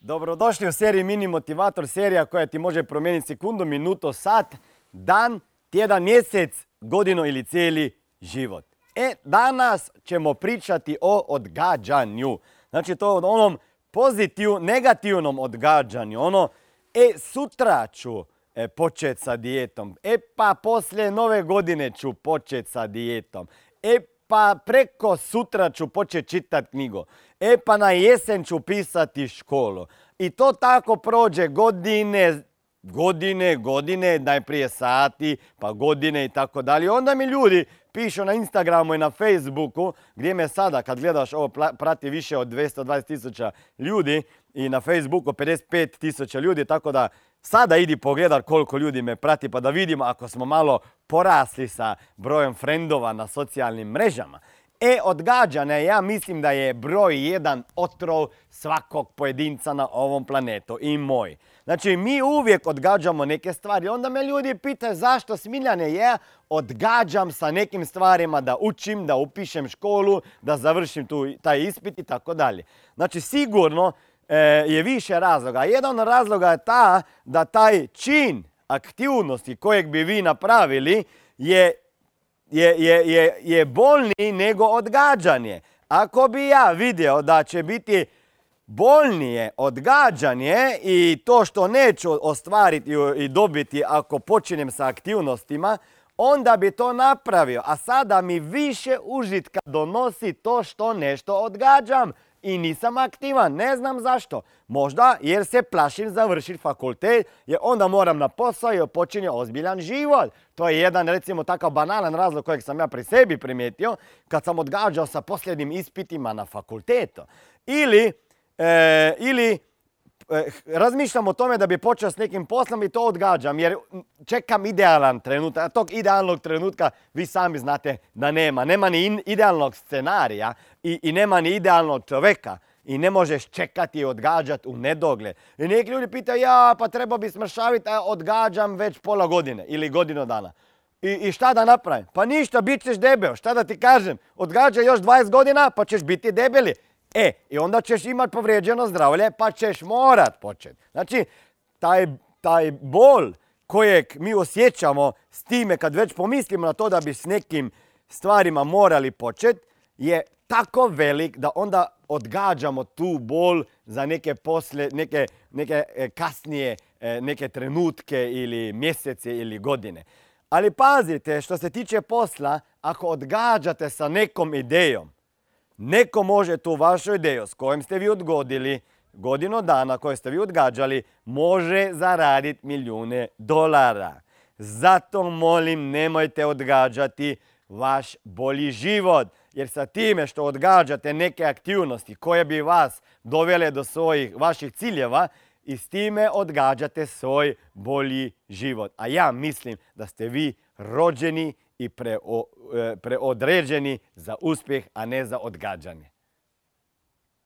Dobrodošli u seriji Mini Motivator, serija koja ti može promijeniti sekundu, minuto, sat, dan, tjedan, mjesec, godinu ili cijeli život. E, danas ćemo pričati o odgađanju. Znači to o onom pozitivnom, negativnom odgađanju. Ono, e, sutra ću e, početi sa dijetom. E, pa poslije nove godine ću početi sa dijetom. E, pa preko sutra ću početi čitati knjigu. E pa na jesen ću pisati školu. I to tako prođe godine, godine, godine, najprije sati, pa godine i tako dalje. Onda mi ljudi pišu na Instagramu i na Facebooku, gdje me sada, kad gledaš ovo, prati više od 220 tisuća ljudi i na Facebooku 55 tisuća ljudi, tako da sada idi pogledati koliko ljudi me prati pa da vidimo ako smo malo porasli sa brojem frendova na socijalnim mrežama. E, odgađane, ja mislim da je broj jedan otrov svakog pojedinca na ovom planetu i moj. Znači, mi uvijek odgađamo neke stvari. Onda me ljudi pitaju zašto smiljane je odgađam sa nekim stvarima da učim, da upišem školu, da završim tu, taj ispit i tako dalje. Znači, sigurno je više razloga. Jedan od razloga je ta da taj čin aktivnosti kojeg bi vi napravili je je, je, je, je bolniji nego odgađanje. Ako bi ja vidio da će biti bolnije odgađanje i to što neću ostvariti i dobiti ako počinem sa aktivnostima, onda bi to napravio. A sada mi više užitka donosi to što nešto odgađam i nisam aktivan. Ne znam zašto. Možda jer se plašim završiti fakultet, jer onda moram na posao i počinje ozbiljan život. To je jedan recimo takav banalan razlog kojeg sam ja pri sebi primijetio kad sam odgađao sa posljednim ispitima na fakultetu. Ili, e, ili razmišljam o tome da bi počeo s nekim poslom i to odgađam jer čekam idealan trenutak. Tog idealnog trenutka vi sami znate da nema. Nema ni idealnog scenarija i, i nema ni idealnog čovjeka i ne možeš čekati i odgađati u nedogled. I neki ljudi pitaju, ja pa treba bi smršaviti, a odgađam već pola godine ili godinu dana. I, I šta da napravim? Pa ništa, bit ćeš debel. Šta da ti kažem? Odgađaj još 20 godina pa ćeš biti debeli. E, i onda ćeš imati povrijeđeno zdravlje pa ćeš morat početi. Znači, taj, taj bol kojeg mi osjećamo s time kad već pomislimo na to da bi s nekim stvarima morali početi je tako velik da onda odgađamo tu bol za neke posle, neke, neke e, kasnije e, neke trenutke ili mjesece ili godine. Ali pazite, što se tiče posla, ako odgađate sa nekom idejom, neko može tu vašu ideju s kojom ste vi odgodili godinu dana koje ste vi odgađali, može zaraditi milijune dolara. Zato molim, nemojte odgađati vaš bolji život jer sa time što odgađate neke aktivnosti koje bi vas dovele do svojih vaših ciljeva i s time odgađate svoj bolji život. A ja mislim da ste vi rođeni i e, preodređeni za uspjeh, a ne za odgađanje.